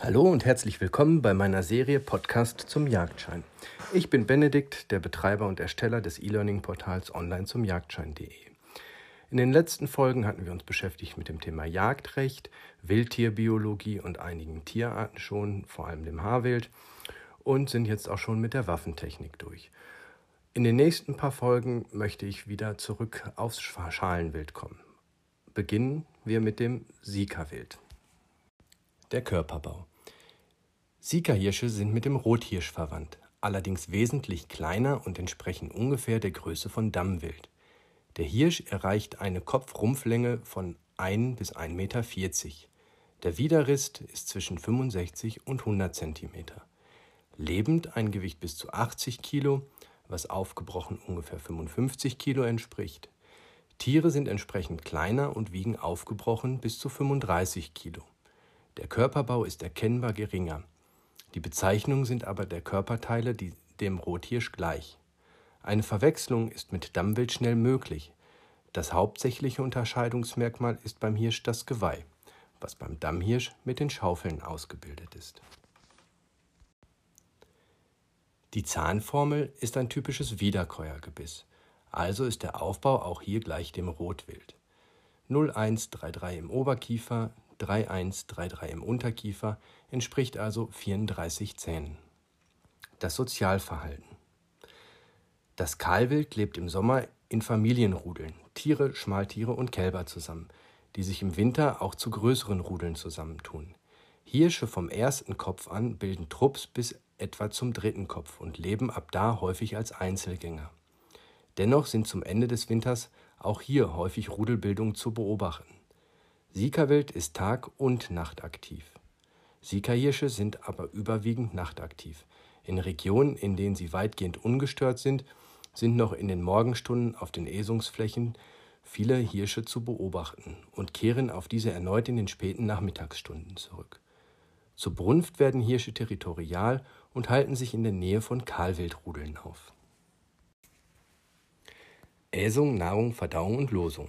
Hallo und herzlich willkommen bei meiner Serie Podcast zum Jagdschein. Ich bin Benedikt, der Betreiber und Ersteller des E-Learning-Portals online zum Jagdschein.de. In den letzten Folgen hatten wir uns beschäftigt mit dem Thema Jagdrecht, Wildtierbiologie und einigen Tierarten schon, vor allem dem Haarwild, und sind jetzt auch schon mit der Waffentechnik durch. In den nächsten paar Folgen möchte ich wieder zurück aufs Schalenwild kommen. Beginnen wir mit dem Sika-Wild. Der Körperbau. Sika-Hirsche sind mit dem Rothirsch verwandt, allerdings wesentlich kleiner und entsprechen ungefähr der Größe von Dammwild. Der Hirsch erreicht eine Kopfrumpflänge von 1 bis 1,40 Meter. Der Widerrist ist zwischen 65 und 100 cm. Lebend ein Gewicht bis zu 80 Kilo, was aufgebrochen ungefähr 55 Kilo entspricht. Tiere sind entsprechend kleiner und wiegen aufgebrochen bis zu 35 Kilo. Der Körperbau ist erkennbar geringer. Die Bezeichnungen sind aber der Körperteile dem Rothirsch gleich. Eine Verwechslung ist mit Dammwild schnell möglich. Das hauptsächliche Unterscheidungsmerkmal ist beim Hirsch das Geweih, was beim Dammhirsch mit den Schaufeln ausgebildet ist. Die Zahnformel ist ein typisches Wiederkäuergebiss, also ist der Aufbau auch hier gleich dem Rotwild. 0133 im Oberkiefer, 3133 im Unterkiefer entspricht also 34 Zähnen. Das Sozialverhalten. Das Kahlwild lebt im Sommer in Familienrudeln, Tiere, Schmaltiere und Kälber zusammen, die sich im Winter auch zu größeren Rudeln zusammentun. Hirsche vom ersten Kopf an bilden Trupps bis etwa zum dritten Kopf und leben ab da häufig als Einzelgänger. Dennoch sind zum Ende des Winters auch hier häufig Rudelbildungen zu beobachten. Sikawild ist tag- und nachtaktiv. Sikahirsche sind aber überwiegend nachtaktiv. In Regionen, in denen sie weitgehend ungestört sind, sind noch in den Morgenstunden auf den Esungsflächen viele Hirsche zu beobachten und kehren auf diese erneut in den späten Nachmittagsstunden zurück. Zur Brunft werden Hirsche territorial und halten sich in der Nähe von Kahlwildrudeln auf. Äsung, Nahrung, Verdauung und Losung.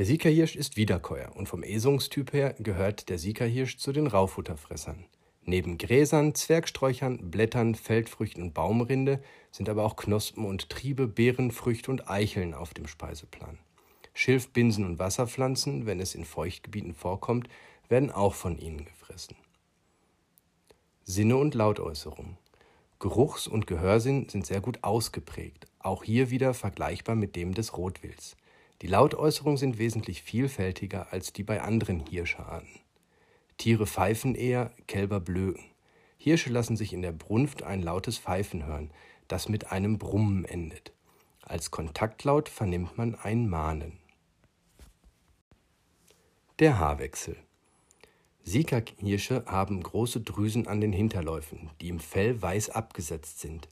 Der Siegerhirsch ist Wiederkäuer und vom Esungstyp her gehört der Siegerhirsch zu den Raufutterfressern. Neben Gräsern, Zwergsträuchern, Blättern, Feldfrüchten und Baumrinde sind aber auch Knospen und Triebe, Beeren, Früchte und Eicheln auf dem Speiseplan. Schilf, Binsen und Wasserpflanzen, wenn es in Feuchtgebieten vorkommt, werden auch von ihnen gefressen. Sinne und Lautäußerung. Geruchs- und Gehörsinn sind sehr gut ausgeprägt, auch hier wieder vergleichbar mit dem des Rotwilds. Die Lautäußerungen sind wesentlich vielfältiger als die bei anderen Hirscharten. Tiere pfeifen eher, Kälber blöken. Hirsche lassen sich in der Brunft ein lautes Pfeifen hören, das mit einem Brummen endet. Als Kontaktlaut vernimmt man ein Mahnen. Der Haarwechsel. Sika-Hirsche haben große Drüsen an den Hinterläufen, die im Fell weiß abgesetzt sind.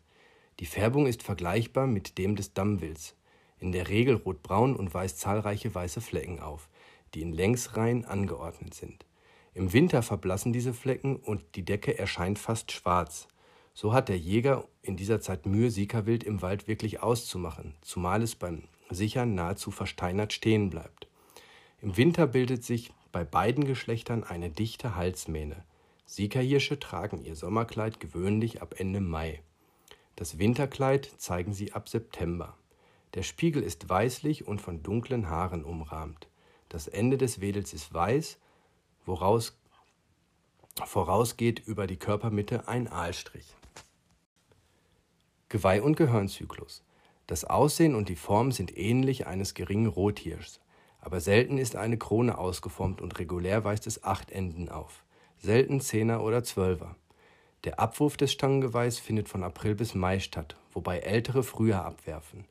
Die Färbung ist vergleichbar mit dem des Dammwilds in der Regel rotbraun und weist zahlreiche weiße Flecken auf, die in Längsreihen angeordnet sind. Im Winter verblassen diese Flecken und die Decke erscheint fast schwarz. So hat der Jäger in dieser Zeit Mühe, Sikawild im Wald wirklich auszumachen, zumal es beim Sichern nahezu versteinert stehen bleibt. Im Winter bildet sich bei beiden Geschlechtern eine dichte Halsmähne. Sikahirsche tragen ihr Sommerkleid gewöhnlich ab Ende Mai. Das Winterkleid zeigen sie ab September. Der Spiegel ist weißlich und von dunklen Haaren umrahmt. Das Ende des Wedels ist weiß, woraus vorausgeht über die Körpermitte ein Aalstrich. Geweih- und Gehörnzyklus. Das Aussehen und die Form sind ähnlich eines geringen Rothirsches, aber selten ist eine Krone ausgeformt und regulär weist es acht Enden auf, selten Zehner oder Zwölfer. Der Abwurf des Stangengeweihs findet von April bis Mai statt, wobei ältere früher abwerfen.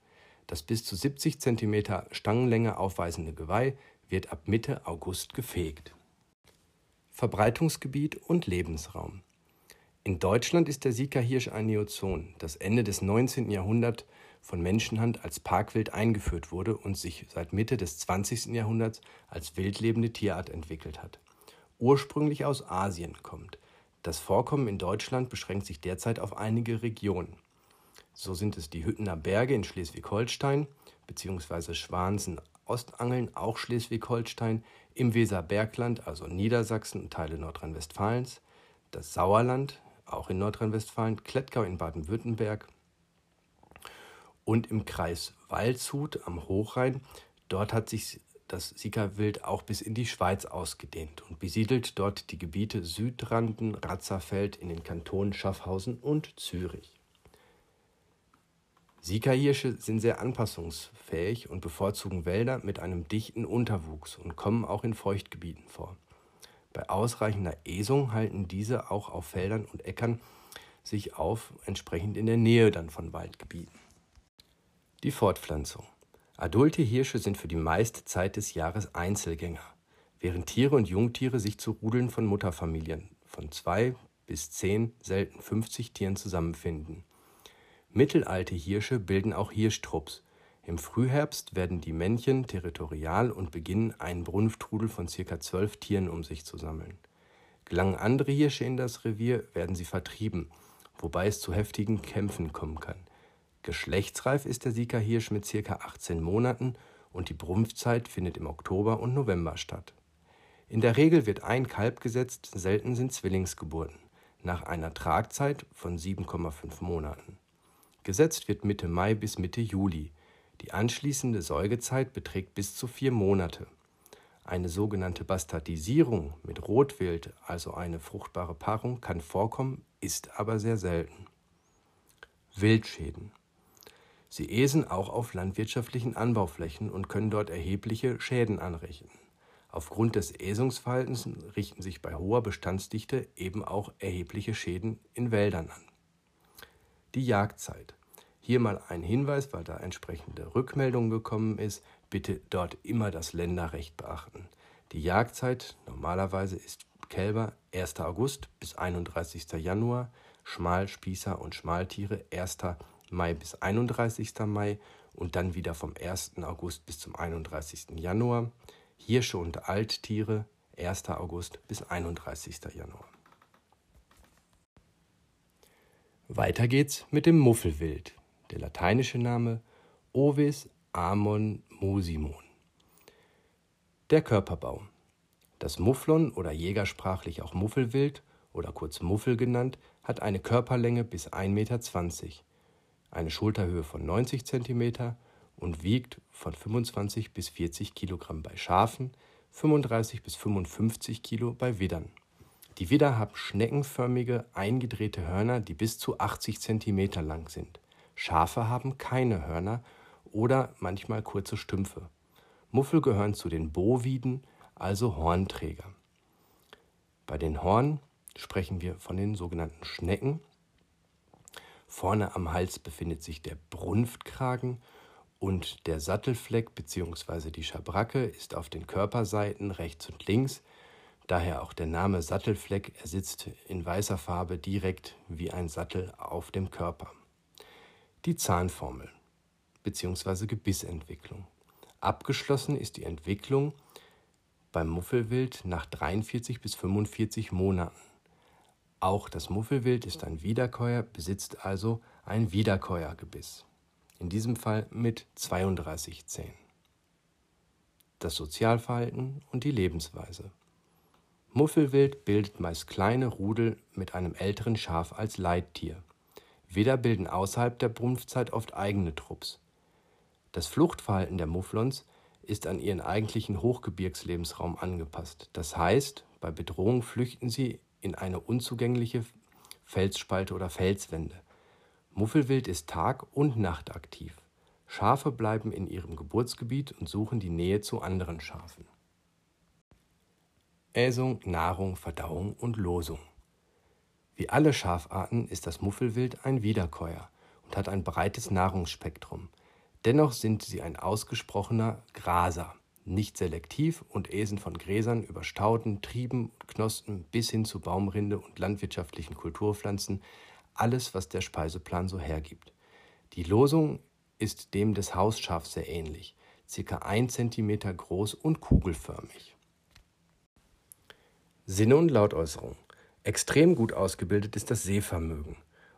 Das bis zu 70 cm Stangenlänge aufweisende Geweih wird ab Mitte August gefegt. Verbreitungsgebiet und Lebensraum. In Deutschland ist der Sika-Hirsch ein Neozon, das Ende des 19. Jahrhunderts von Menschenhand als Parkwild eingeführt wurde und sich seit Mitte des 20. Jahrhunderts als wildlebende Tierart entwickelt hat. Ursprünglich aus Asien kommt. Das Vorkommen in Deutschland beschränkt sich derzeit auf einige Regionen. So sind es die Hüttener Berge in Schleswig-Holstein bzw. Schwansen Ostangeln, auch Schleswig-Holstein, im Weserbergland, also Niedersachsen und Teile Nordrhein-Westfalens, das Sauerland, auch in Nordrhein-Westfalen, Klettgau in Baden-Württemberg und im Kreis Waldshut am Hochrhein. Dort hat sich das Sika-Wild auch bis in die Schweiz ausgedehnt und besiedelt dort die Gebiete Südranden, Ratzerfeld in den Kantonen Schaffhausen und Zürich. Sika-Hirsche sind sehr anpassungsfähig und bevorzugen Wälder mit einem dichten Unterwuchs und kommen auch in Feuchtgebieten vor. Bei ausreichender Esung halten diese auch auf Feldern und Äckern sich auf, entsprechend in der Nähe dann von Waldgebieten. Die Fortpflanzung. Adulte Hirsche sind für die meiste Zeit des Jahres Einzelgänger, während Tiere und Jungtiere sich zu Rudeln von Mutterfamilien von zwei bis zehn, selten 50 Tieren zusammenfinden. Mittelalte Hirsche bilden auch Hirschtrupps. Im Frühherbst werden die Männchen territorial und beginnen, einen Brunftrudel von ca. zwölf Tieren um sich zu sammeln. Gelangen andere Hirsche in das Revier, werden sie vertrieben, wobei es zu heftigen Kämpfen kommen kann. Geschlechtsreif ist der Sika-Hirsch mit ca. 18 Monaten und die Brumpfzeit findet im Oktober und November statt. In der Regel wird ein Kalb gesetzt, selten sind Zwillingsgeburten, nach einer Tragzeit von 7,5 Monaten. Gesetzt wird Mitte Mai bis Mitte Juli. Die anschließende Säugezeit beträgt bis zu vier Monate. Eine sogenannte Bastardisierung mit Rotwild, also eine fruchtbare Paarung, kann vorkommen, ist aber sehr selten. Wildschäden. Sie esen auch auf landwirtschaftlichen Anbauflächen und können dort erhebliche Schäden anrichten. Aufgrund des Äsungsverhaltens richten sich bei hoher Bestandsdichte eben auch erhebliche Schäden in Wäldern an. Die Jagdzeit. Hier mal ein Hinweis, weil da entsprechende Rückmeldung gekommen ist. Bitte dort immer das Länderrecht beachten. Die Jagdzeit normalerweise ist Kälber 1. August bis 31. Januar, Schmalspießer und Schmaltiere 1. Mai bis 31. Mai und dann wieder vom 1. August bis zum 31. Januar. Hirsche und Alttiere 1. August bis 31. Januar. Weiter geht's mit dem Muffelwild der lateinische Name Ovis amon musimon. Der Körperbau. Das Mufflon oder jägersprachlich auch Muffelwild oder kurz Muffel genannt, hat eine Körperlänge bis 1,20 Meter, eine Schulterhöhe von 90 cm und wiegt von 25 bis 40 Kilogramm bei Schafen, 35 bis 55 Kilo bei Widdern. Die Widder haben schneckenförmige, eingedrehte Hörner, die bis zu 80 cm lang sind. Schafe haben keine Hörner oder manchmal kurze Stümpfe. Muffel gehören zu den Boviden, also Hornträger. Bei den Horn sprechen wir von den sogenannten Schnecken. Vorne am Hals befindet sich der Brunftkragen und der Sattelfleck bzw. die Schabracke ist auf den Körperseiten rechts und links. Daher auch der Name Sattelfleck. Er sitzt in weißer Farbe direkt wie ein Sattel auf dem Körper die Zahnformel bzw. Gebissentwicklung. Abgeschlossen ist die Entwicklung beim Muffelwild nach 43 bis 45 Monaten. Auch das Muffelwild ist ein Wiederkäuer, besitzt also ein Wiederkäuergebiss. In diesem Fall mit 32 Zähnen. Das Sozialverhalten und die Lebensweise. Muffelwild bildet meist kleine Rudel mit einem älteren Schaf als Leittier. Widder bilden außerhalb der Brunftzeit oft eigene Trupps. Das Fluchtverhalten der Mufflons ist an ihren eigentlichen Hochgebirgslebensraum angepasst. Das heißt, bei Bedrohung flüchten sie in eine unzugängliche Felsspalte oder Felswände. Muffelwild ist tag- und nachtaktiv. Schafe bleiben in ihrem Geburtsgebiet und suchen die Nähe zu anderen Schafen. Äsung, Nahrung, Verdauung und Losung. Wie alle Schafarten ist das Muffelwild ein Wiederkäuer und hat ein breites Nahrungsspektrum. Dennoch sind sie ein ausgesprochener Graser, nicht selektiv und äsen von Gräsern über Stauden, Trieben, Knospen bis hin zu Baumrinde und landwirtschaftlichen Kulturpflanzen alles, was der Speiseplan so hergibt. Die Losung ist dem des Hausschafs sehr ähnlich, circa 1 cm groß und kugelförmig. Sinne und Lautäußerung. Extrem gut ausgebildet ist das Sehvermögen.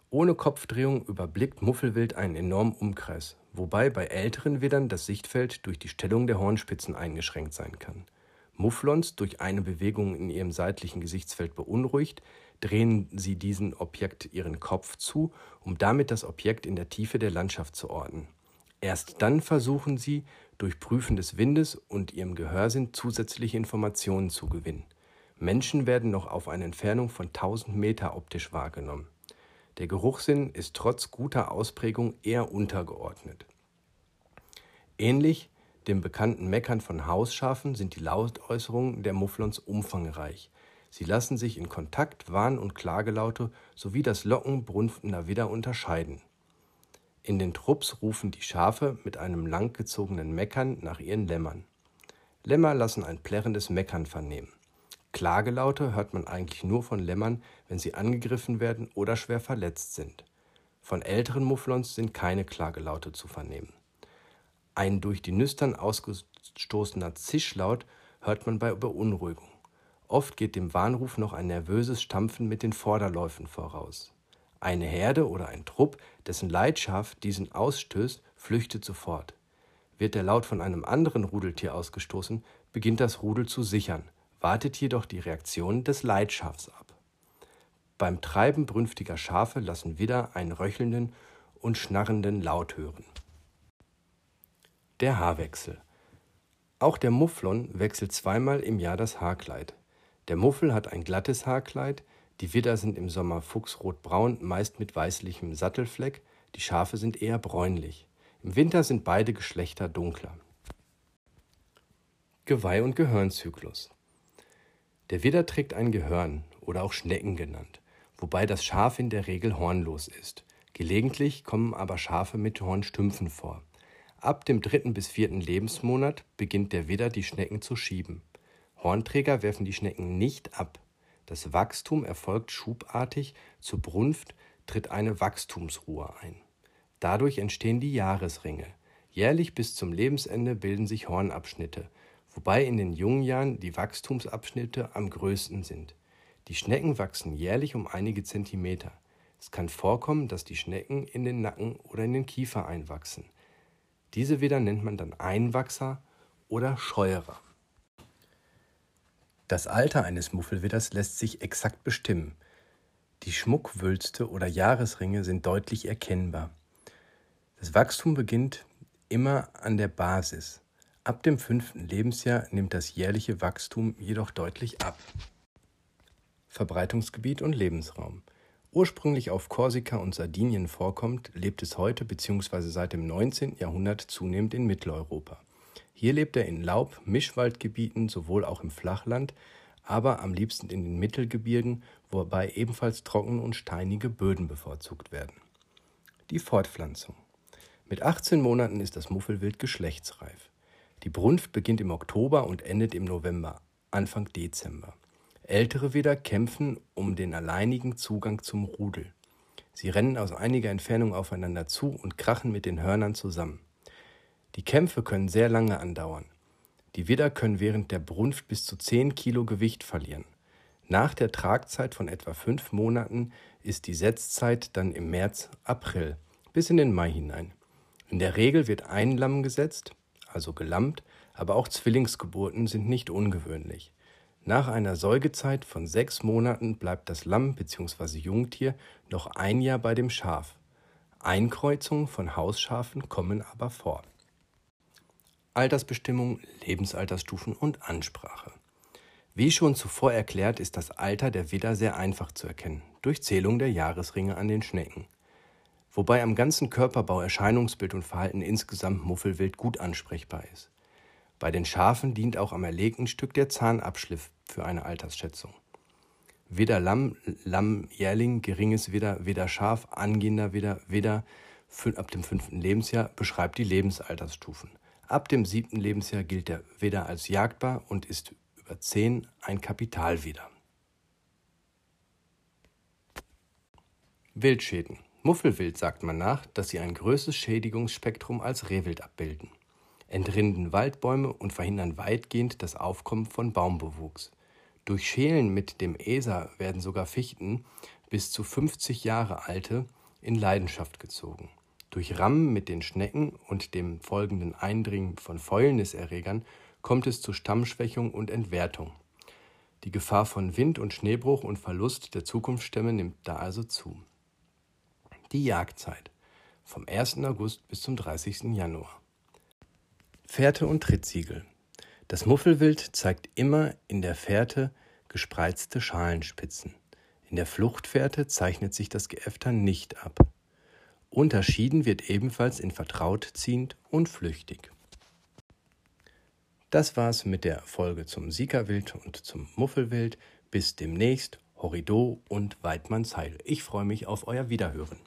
Ohne Kopfdrehung überblickt Muffelwild einen enormen Umkreis, wobei bei älteren Widdern das Sichtfeld durch die Stellung der Hornspitzen eingeschränkt sein kann. Mufflons, durch eine Bewegung in ihrem seitlichen Gesichtsfeld beunruhigt, drehen sie diesem Objekt ihren Kopf zu, um damit das Objekt in der Tiefe der Landschaft zu orten. Erst dann versuchen sie, durch Prüfen des Windes und ihrem Gehörsinn zusätzliche Informationen zu gewinnen. Menschen werden noch auf eine Entfernung von 1000 Meter optisch wahrgenommen. Der Geruchssinn ist trotz guter Ausprägung eher untergeordnet. Ähnlich dem bekannten Meckern von Hausschafen sind die Lautäußerungen der Mufflons umfangreich. Sie lassen sich in Kontakt, Warn- und Klagelaute sowie das Locken brunftender Widder unterscheiden. In den Trupps rufen die Schafe mit einem langgezogenen Meckern nach ihren Lämmern. Lämmer lassen ein plärrendes Meckern vernehmen. Klagelaute hört man eigentlich nur von Lämmern, wenn sie angegriffen werden oder schwer verletzt sind. Von älteren Mufflons sind keine Klagelaute zu vernehmen. Ein durch die Nüstern ausgestoßener Zischlaut hört man bei Beunruhigung. Oft geht dem Warnruf noch ein nervöses Stampfen mit den Vorderläufen voraus. Eine Herde oder ein Trupp, dessen Leitschaf diesen ausstößt, flüchtet sofort. Wird der Laut von einem anderen Rudeltier ausgestoßen, beginnt das Rudel zu sichern, wartet jedoch die Reaktion des Leitschafs ab. Beim Treiben brünftiger Schafe lassen Widder einen röchelnden und schnarrenden Laut hören. Der Haarwechsel. Auch der Mufflon wechselt zweimal im Jahr das Haarkleid. Der Muffel hat ein glattes Haarkleid, die Widder sind im Sommer fuchsrotbraun, meist mit weißlichem Sattelfleck, die Schafe sind eher bräunlich. Im Winter sind beide Geschlechter dunkler. Geweih- und Gehörnzyklus. Der Widder trägt ein Gehörn oder auch Schnecken genannt, wobei das Schaf in der Regel hornlos ist. Gelegentlich kommen aber Schafe mit Hornstümpfen vor. Ab dem dritten bis vierten Lebensmonat beginnt der Widder die Schnecken zu schieben. Hornträger werfen die Schnecken nicht ab. Das Wachstum erfolgt schubartig, zur Brunft tritt eine Wachstumsruhe ein. Dadurch entstehen die Jahresringe. Jährlich bis zum Lebensende bilden sich Hornabschnitte, wobei in den jungen Jahren die Wachstumsabschnitte am größten sind. Die Schnecken wachsen jährlich um einige Zentimeter. Es kann vorkommen, dass die Schnecken in den Nacken oder in den Kiefer einwachsen. Diese Widder nennt man dann Einwachser oder Scheuerer. Das Alter eines Muffelwidders lässt sich exakt bestimmen. Die Schmuckwülste oder Jahresringe sind deutlich erkennbar. Das Wachstum beginnt immer an der Basis. Ab dem fünften Lebensjahr nimmt das jährliche Wachstum jedoch deutlich ab. Verbreitungsgebiet und Lebensraum. Ursprünglich auf Korsika und Sardinien vorkommt, lebt es heute bzw. seit dem 19. Jahrhundert zunehmend in Mitteleuropa. Hier lebt er in Laub-, Mischwaldgebieten, sowohl auch im Flachland, aber am liebsten in den Mittelgebirgen, wobei ebenfalls trockene und steinige Böden bevorzugt werden. Die Fortpflanzung. Mit 18 Monaten ist das Muffelwild geschlechtsreif. Die Brunft beginnt im Oktober und endet im November, Anfang Dezember. Ältere Widder kämpfen um den alleinigen Zugang zum Rudel. Sie rennen aus einiger Entfernung aufeinander zu und krachen mit den Hörnern zusammen. Die Kämpfe können sehr lange andauern. Die Widder können während der Brunft bis zu 10 Kilo Gewicht verlieren. Nach der Tragzeit von etwa fünf Monaten ist die Setzzeit dann im März, April bis in den Mai hinein. In der Regel wird ein Lamm gesetzt, also gelammt, aber auch Zwillingsgeburten sind nicht ungewöhnlich. Nach einer Säugezeit von sechs Monaten bleibt das Lamm bzw. Jungtier noch ein Jahr bei dem Schaf. Einkreuzungen von Hausschafen kommen aber vor. Altersbestimmung, Lebensaltersstufen und Ansprache. Wie schon zuvor erklärt, ist das Alter der Widder sehr einfach zu erkennen, durch Zählung der Jahresringe an den Schnecken. Wobei am ganzen Körperbau, Erscheinungsbild und Verhalten insgesamt Muffelwild gut ansprechbar ist. Bei den Schafen dient auch am erlegten Stück der Zahnabschliff für eine Altersschätzung. Widder Lamm, Lamm Jährling, geringes Widder, Widder Schaf, angehender Widder, Widder ab dem fünften Lebensjahr beschreibt die Lebensaltersstufen. Ab dem siebten Lebensjahr gilt der Widder als jagdbar und ist über zehn ein Kapitalwidder. Wildschäden. Muffelwild sagt man nach, dass sie ein größeres Schädigungsspektrum als Rehwild abbilden, entrinden Waldbäume und verhindern weitgehend das Aufkommen von Baumbewuchs. Durch Schälen mit dem ESA werden sogar Fichten bis zu 50 Jahre alte in Leidenschaft gezogen. Durch Rammen mit den Schnecken und dem folgenden Eindringen von Fäulniserregern kommt es zu Stammschwächung und Entwertung. Die Gefahr von Wind- und Schneebruch und Verlust der Zukunftsstämme nimmt da also zu. Die Jagdzeit vom 1. August bis zum 30. Januar. Fährte und Trittsiegel. Das Muffelwild zeigt immer in der Fährte gespreizte Schalenspitzen. In der Fluchtfährte zeichnet sich das Geäfter nicht ab. Unterschieden wird ebenfalls in vertraut ziehend und flüchtig. Das war's mit der Folge zum Siegerwild und zum Muffelwild. Bis demnächst, Horrido und Weidmannsheil. Ich freue mich auf euer Wiederhören.